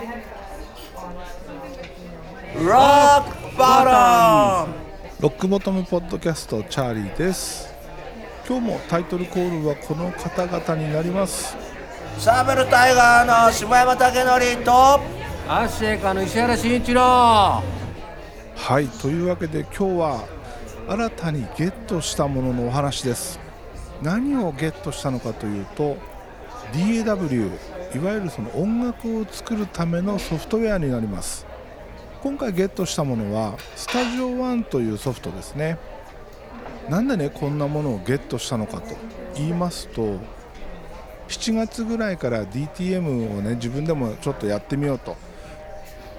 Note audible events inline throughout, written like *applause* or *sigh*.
ロックバトムロックボトムポッドキャストチャーリーです。今日もタイトルコールはこの方々になります。サーベルタイガーの下山武則とアッシェイカの石原慎一郎。はいというわけで今日は新たにゲットしたもののお話です。何をゲットしたのかというと DAW いわゆるその音楽を作るためのソフトウェアになります。今回ゲットしたものはスタジオワンというソフトですね。なんでねこんなものをゲットしたのかと。言いますと7月ぐらいから DTM をね自分でもちょっとやってみようと、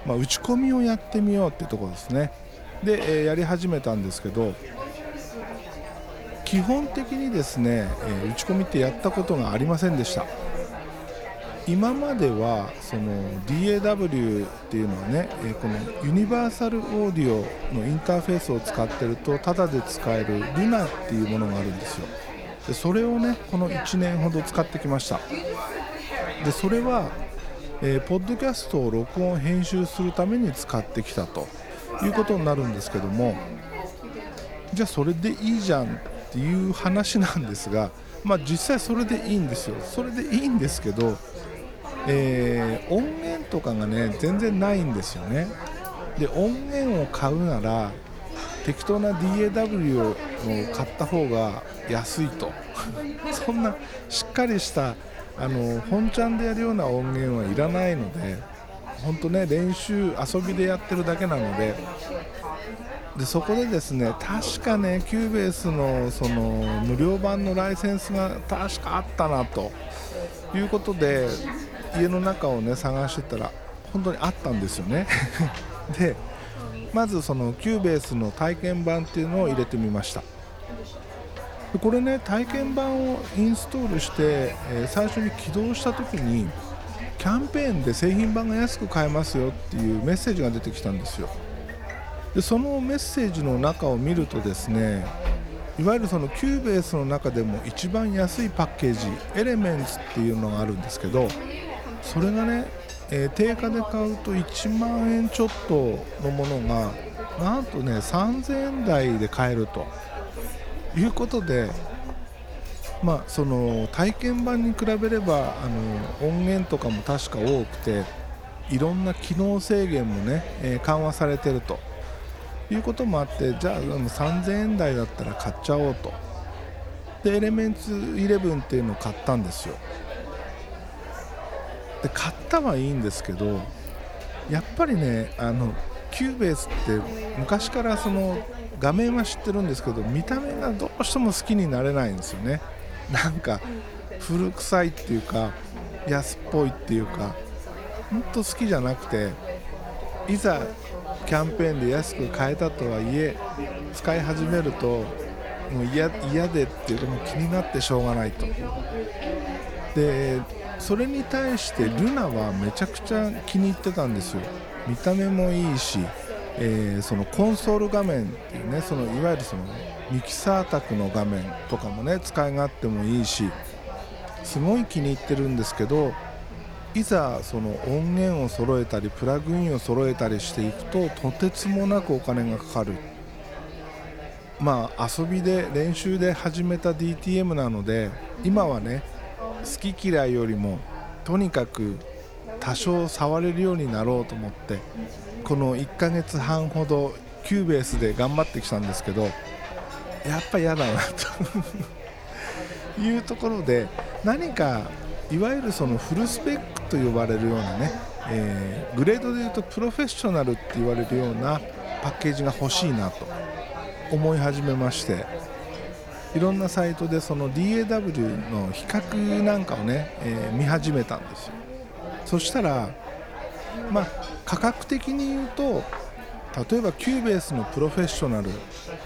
まあ、打ち込みをやってみようっていうところですね。で、えー、やり始めたんですけど基本的にですね、えー、打ち込みってやったことがありませんでした。今まではその DAW っていうのはね、このユニバーサルオーディオのインターフェースを使ってるとタダで使えるルナっていうものがあるんですよ。でそれをねこの1年ほど使ってきました。でそれは、えー、ポッドキャストを録音編集するために使ってきたということになるんですけどもじゃあそれでいいじゃんっていう話なんですがまあ実際それでいいんですよ。それでいいんですけどえー、音源とかがね全然ないんですよね。で音源を買うなら適当な DAW を買った方が安いと。*laughs* そんなしっかりしたあの本ちゃんでやるような音源はいらないので本当ね練習遊びでやってるだけなので。でそこでですね確かね Cubase のその無料版のライセンスが確かあったなと。いうことで家の中をね探してたら本当にあったんですよね。*laughs* でまずその Cubase の体験版っていうのを入れてみました。でこれね体験版をインストールして、えー、最初に起動した時にキャンペーンで製品版が安く買えますよっていうメッセージが出てきたんですよ。でそのメッセージの中を見るとですねいわゆるその Cubase の中でも一番安いパッケージ Elements っていうのがあるんですけどそれがね、えー、定価で買うと1万円ちょっとのものがなんとね3000円台で買えると。いうことでまあその体験版に比べればあの音源とかも確か多くていろんな機能制限もね、えー、緩和されてると。いうこともあってじゃあ3000円台だったら買っちゃおうと。で Elements 11っていうのを買ったんですよ。で買ったはいいんですけどやっぱりねあの Cubase って昔からその画面は知ってるんですけど見た目がどうしても好きになれないんですよね。なんか古臭いっていうか安っぽいっていうか本当好きじゃなくていざキャンペーンで安く買えたとはいえ使い始めるともう嫌でっていうかもう気になってしょうがないと。でそれに対してルナはめちゃくちゃ気に入ってたんですよ。見た目もいいし、えー、そのコンソール画面っていうねそのいわゆるそのミキサー卓の画面とかもね使い勝手もいいしすごい気に入ってるんですけどいざその音源を揃えたりプラグインを揃えたりしていくととてつもなくお金がかかる。まあ遊びで練習で始めた DTM なので今はね好き嫌いよりもとにかく多少触れるようになろうと思ってこの1ヶ月半ほど Cubase で頑張ってきたんですけどやっぱ嫌だなと *laughs* いうところで何かいわゆるそのフルスペックと呼ばれるようなね、えー、グレードでいうとプロフェッショナルって言われるようなパッケージが欲しいなと思い始めましていろんなサイトでその DAW の比較なんかをね、えー、見始めたんですよ。そしたらまあ価格的に言うと例えば Cubase のプロフェッショナルっ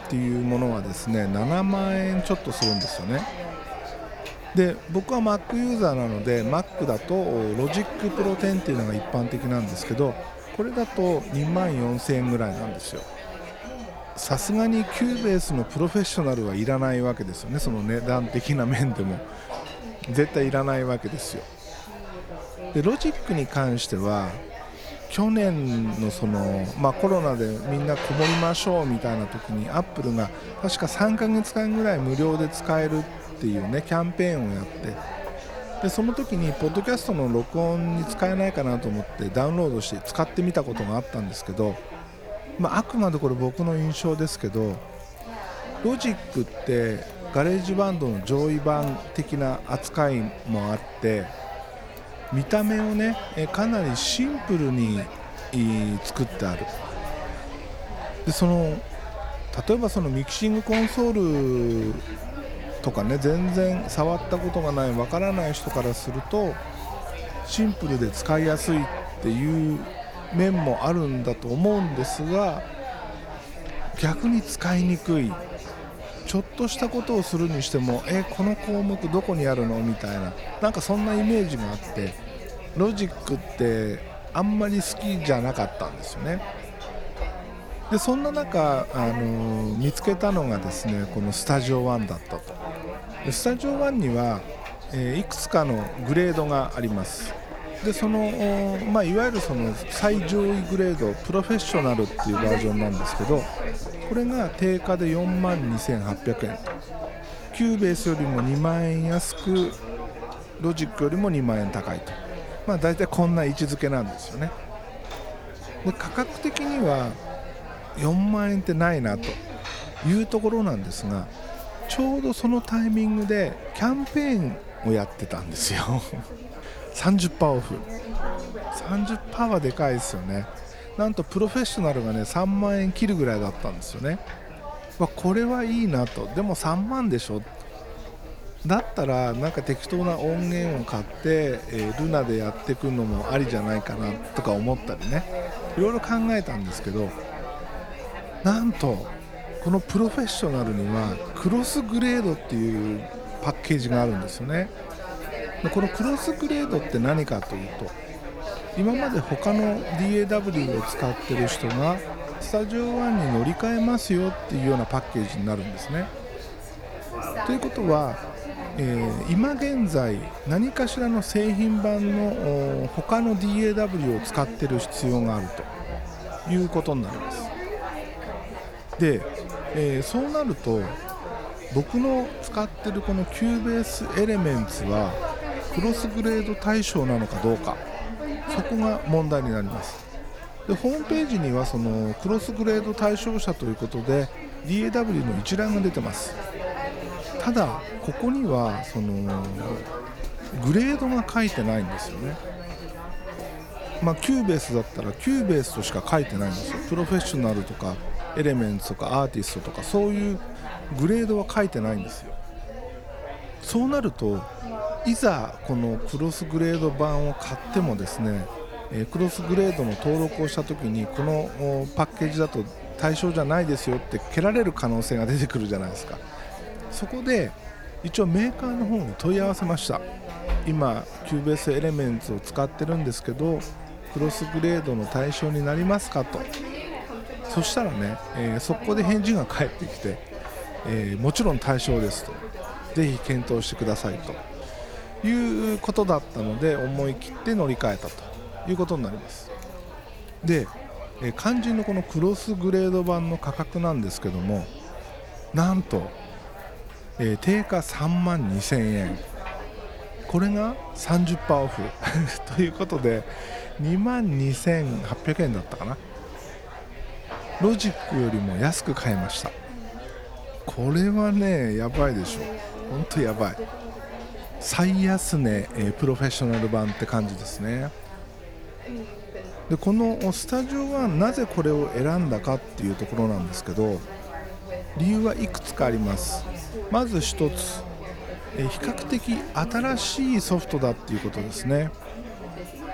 ていうものはですね7万円ちょっとするんですよね。で僕は Mac ユーザーなので Mac だと Logic Pro 10っていうのが一般的なんですけどこれだと2万4000円ぐらいなんですよ。さすがに Cubase のプロフェッショナルはいらないわけですよね。その値段的な面でも。絶対いらないわけですよ。でロジックに関しては去年のその、まあ、コロナでみんなこもりましょうみたいな時にアップルが確か3ヶ月間ぐらい無料で使えるっていうねキャンペーンをやってでその時にポッドキャストの録音に使えないかなと思ってダウンロードして使ってみたことがあったんですけど、まあ、あくまでこれ僕の印象ですけどロジックって GarageBand の上位版的な扱いもあって見た目をねかなりシンプルに作ってある。でその例えばそのミキシングコンソールとかね全然触ったことがないわからない人からするとシンプルで使いやすいっていう面もあるんだと思うんですが逆に使いにくい。ちょっとしたことをするにしてもえこの項目どこにあるの？みたいな。なんかそんなイメージがあってロジックってあんまり好きじゃなかったんですよね。でそんな中、あのー、見つけたのがですねこのスタジオ1だったと。でスタジオ1には、えー、いくつかのグレードがあります。でその、まあ、いわゆるその最上位グレードプロフェッショナルっていうバージョンなんですけどこれが定価で4万2800円と。 Cubase よりも2万円安くロジックよりも2万円高いと、まあ、大体こんな位置づけなんですよね。で価格的には4万円ってないなと。いうところなんですがちょうどそのタイミングでキャンペーンをやってたんですよ。30%オフ。30%はでかいですよね。なんとプロフェッショナルがね3万円切るぐらいだったんですよね、まあ、これはいいなと。でも3万でしょ。だったらなんか適当な音源を買って、えー、ルナでやっていくのもありじゃないかなとか思ったりね。いろいろ考えたんですけどなんとこのプロフェッショナルにはクロスグレードっていうパッケージがあるんですよね。このクロスグレードって何かというと今まで他の DAW を使ってる人がスタジオ1に乗り換えますよっていうようなパッケージになるんですね。ということは、えー、今現在何かしらの製品版の他の DAW を使ってる必要があるということになります。で、えー、そうなると僕の使ってるこの Cubase Elements はクロスグレード対象なのかどうか。そこが問題になります。でホームページにはそのクロスグレード対象者ということで DAW の一覧が出てます。ただここにはそのグレードが書いてないんですよね。まあ、 Cubase だったら Cubase としか書いてないんですよ。プロフェッショナルとか Elements とかアーティストとかそういうグレードは書いてないんですよ。そうなるといざこのクロスグレード版を買ってもですねクロスグレードの登録をした時にこのパッケージだと対象じゃないですよって蹴られる可能性が出てくるじゃないですか。そこで一応メーカーの方に問い合わせました。今 Cubase Elements を使ってるんですけどクロスグレードの対象になりますかと。そしたらね、えー、そこで返事が返ってきて、えー、もちろん対象ですと。ぜひ検討してくださいと。いうことだったので思い切って乗り換えたということになります。で、肝心のこのクロスグレード版の価格なんですけどもなんと、え、定価3万2000円。これが30%オフ。*laughs* ということで2万2800円だったかな。ロジックよりも安く買いました。これはねやばいでしょ。本当やばい。最安値、え、プロフェッショナル版って感じですね。でこのスタジオはなぜこれを選んだかっていうところなんですけど理由はいくつかあります。まず1つ、え、比較的新しいソフトだっていうことですね。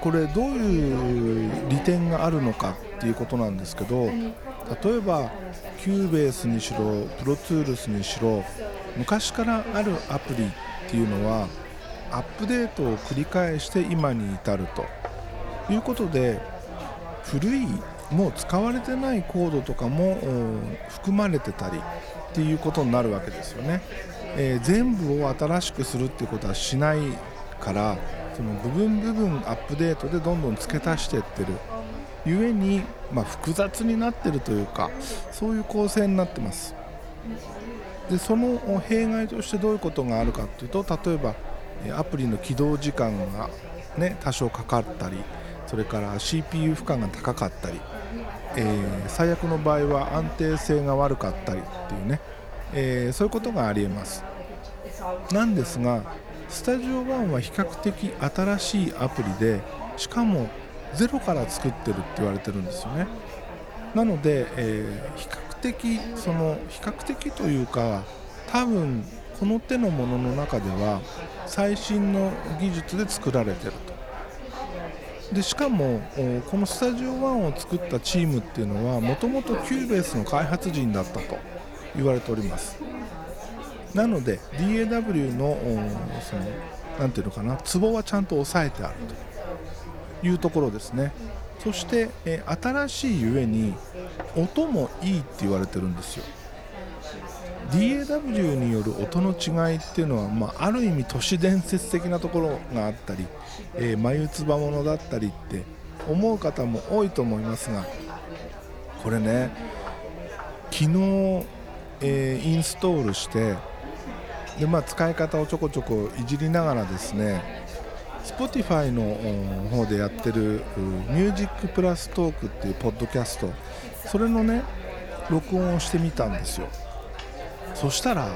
これどういう利点があるのかっていうことなんですけど例えば Cubase にしろ Pro Tools にしろ昔からあるアプリっていうのはアップデートを繰り返して今に至ると。いうことで古いもう使われてないコードとかも含まれてたりっていうことになるわけですよね、えー、全部を新しくするっていうことはしないからその部分部分アップデートでどんどん付け足してってる。ゆえに、まあ、複雑になってるというかそういう構成になってます。でその弊害としてどういうことがあるかというと例えばアプリの起動時間が、ね、多少かかったりそれから CPU 負荷が高かったり、えー、最悪の場合は安定性が悪かったりっていうね、えー、そういうことがありえます。なんですがスタジオ1は比較的新しいアプリでしかもゼロから作ってるって言われてるんですよね。なので、えー、比較的その比較的というか多分この手のものの中では最新の技術で作られてると。でしかもこのスタジオ1を作ったチームっていうのはもともと Cubase の開発陣だったと言われております。なので DAW のそのなんていうのかなツボはちゃんと押さえてあると。いうところですね。そして、え新しいゆえに音もいいって言われてるんですよ。DAW による音の違いっていうのは、まあ、ある意味都市伝説的なところがあったり、えー、眉唾物だったりって思う方も多いと思いますがこれね昨日、えー、インストールしてで、まあ、使い方をちょこちょこいじりながらですね Spotify の方でやってる「ミュージックプラストークっていうポッドキャストそれのね録音をしてみたんですよ。そしたら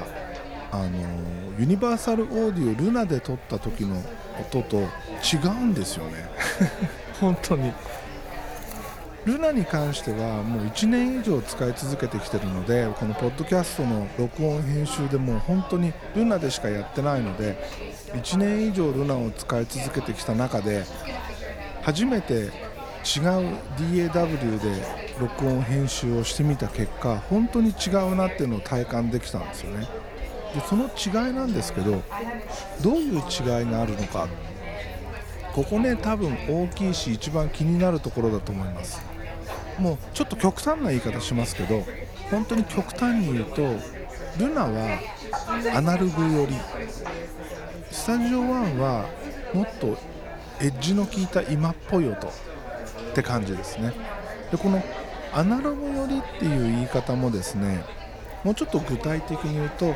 あのユニバーサルオーディオルナで撮った時の音と違うんですよね。*laughs* 本当に。ルナに関してはもう1年以上使い続けてきてるのでこのポッドキャストの録音編集でも本当にルナでしかやってないので1年以上ルナを使い続けてきた中で初めて違う DAW で録音編集をしてみた結果本当に違うなっていうのを体感できたんですよね。でその違いなんですけどどういう違いがあるのか。ここね多分大きいし一番気になるところだと思います。もうちょっと極端な言い方しますけど本当に極端に言うとルナはアナログ寄り。スタジオ1はもっとエッジの効いた今っぽい音。って感じですね。でこのアナログ寄りっていう言い方もですねもうちょっと具体的に言うと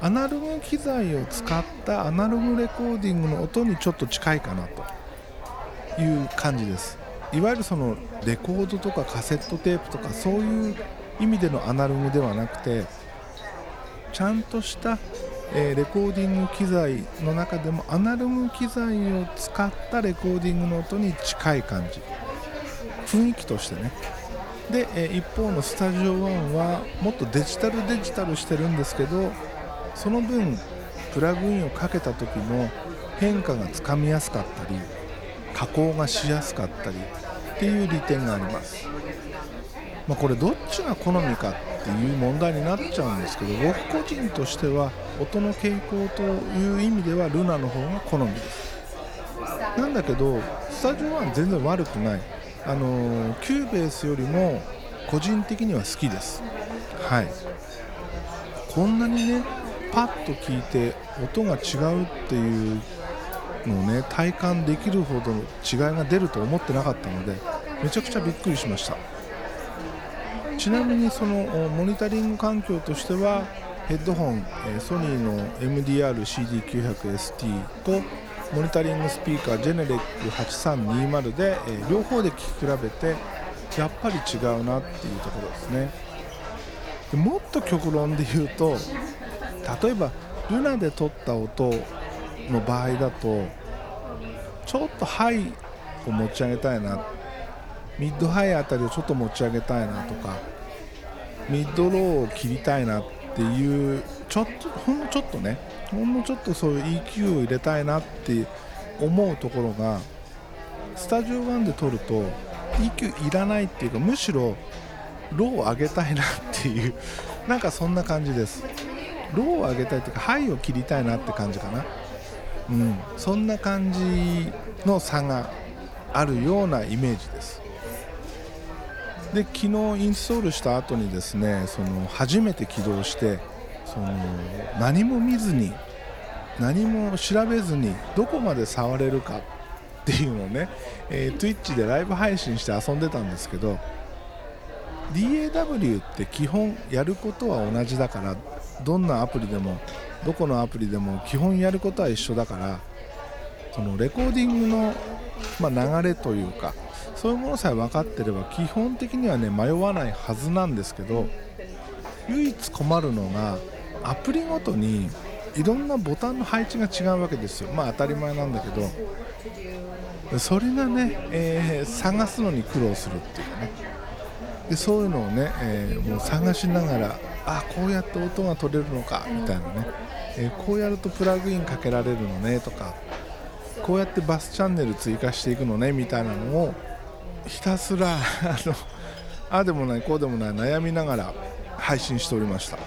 アナログ機材を使ったアナログレコーディングの音にちょっと近いかなという感じです。いわゆるそのレコードとかカセットテープとかそういう意味でのアナログではなくてちゃんとした、えー、レコーディング機材の中でもアナログ機材を使ったレコーディングの音に近い感じ。雰囲気としてね。で、えー、一方のスタジオ1はもっとデジタルデジタルしてるんですけどその分プラグインをかけた時の変化がつかみやすかったり加工がしやすかったりっていう利点があります、まあ、これどっちが好みかっていう問題になっちゃうんですけど僕個人としては音の傾向という意味では LUNA の方が好みです。なんだけどスタジオ1全然悪くない。あの Cubase よりも個人的には好きです。はい。こんなにねパッと聞いて音が違うっていうのをね体感できるほど違いが出ると思ってなかったのでめちゃくちゃびっくりしました。ちなみにそのモニタリング環境としてはヘッドホンソニーの MDR-CD900ST とモニタリングスピーカージェネレック8320で両方で聴き比べてやっぱり違うなっていうところですね。でもっと極論で言うと例えばルナで撮った音の場合だとちょっとハイを持ち上げたいなっミッドハイあたりをちょっと持ち上げたいなとかミッドローを切りたいなっていうちょっとほんのちょっとねほんのちょっとそういう EQ を入れたいなって思うところがスタジオ1で録ると EQ いらないっていうかむしろローを上げたいなっていう *laughs* なんかそんな感じです。ローを上げたいっていうかハイを切りたいなって感じかな。うん、そんな感じの差があるようなイメージです。で昨日インストールした後にですねその初めて起動してその何も見ずに何も調べずにどこまで触れるかっていうのをね、えー、Twitch でライブ配信して遊んでたんですけど DAW って基本やることは同じだからどんなアプリでもどこのアプリでも基本やることは一緒だからそのレコーディングの、まあ、流れというかそういうものさえ分かってれば基本的にはね迷わないはずなんですけど唯一困るのがアプリごとにいろんなボタンの配置が違うわけですよ。まあ当たり前なんだけど。それがね、えー、探すのに苦労するっていうね。でそういうのをね、えー、もう探しながらあこうやって音が取れるのかみたいなね、えー、こうやるとプラグインかけられるのねとか。こうやってバスチャンネル追加していくのねみたいなのをひたすら *laughs* あのあでもないこうでもない悩みながら配信しておりました。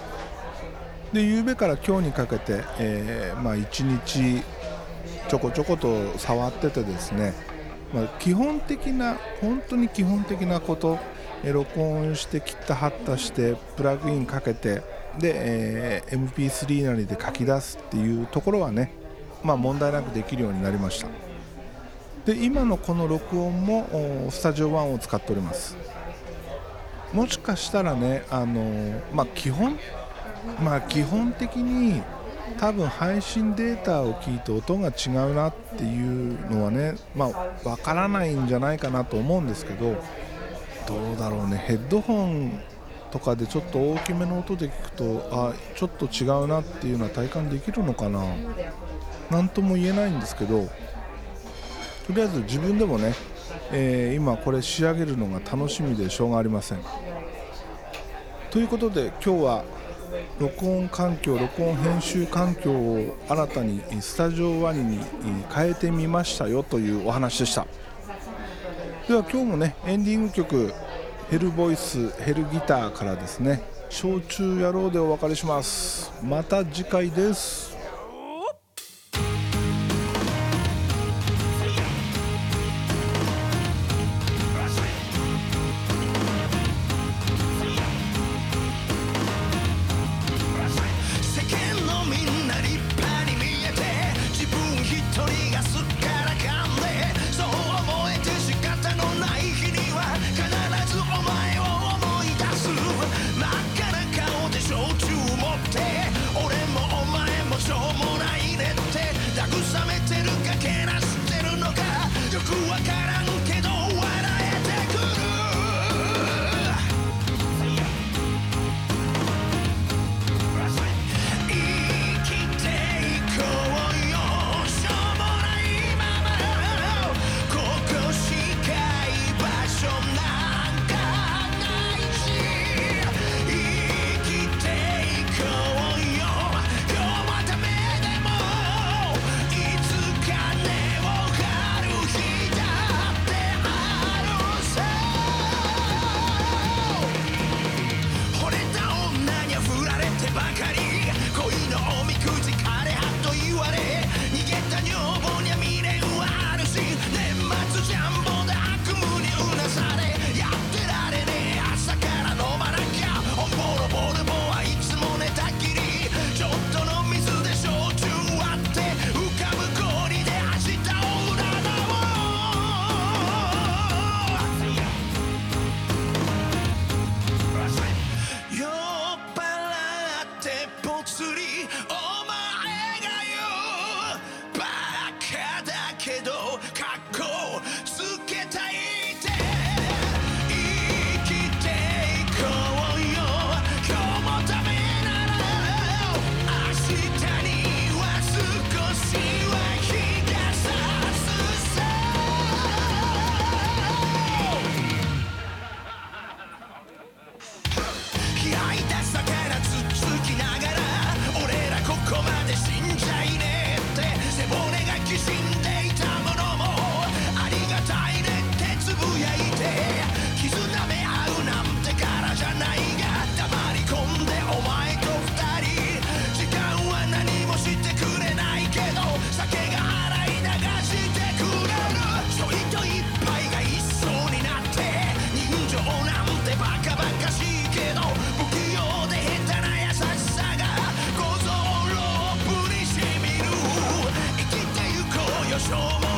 で夕べから今日にかけて、えー、まあ、1日ちょこちょこと触っててですね、まあ、基本的な本当に基本的なこと録音して切った貼ったしてプラグインかけてで、えー、MP3 なりで書き出すっていうところはね、まあ、問題なくできるようになりました。で今のこの録音もスタジオ1を使っております。もしかしたらねあのまあ、基本まあ基本的に多分配信データを聞いて音が違うなっていうのはねまあ分からないんじゃないかなと思うんですけどどうだろうね。ヘッドホンとかでちょっと大きめの音で聞くとあちょっと違うなっていうのは体感できるのかな。何とも言えないんですけどとりあえず自分でもね、えー、今これ仕上げるのが楽しみでしょうがありません。ということで今日は録音環境録音編集環境を新たにスタジオワニに変えてみましたよというお話でした。では今日もねエンディング曲ヘルボイスヘルギターからですね焼酎野郎でお別れします。また次回です。show.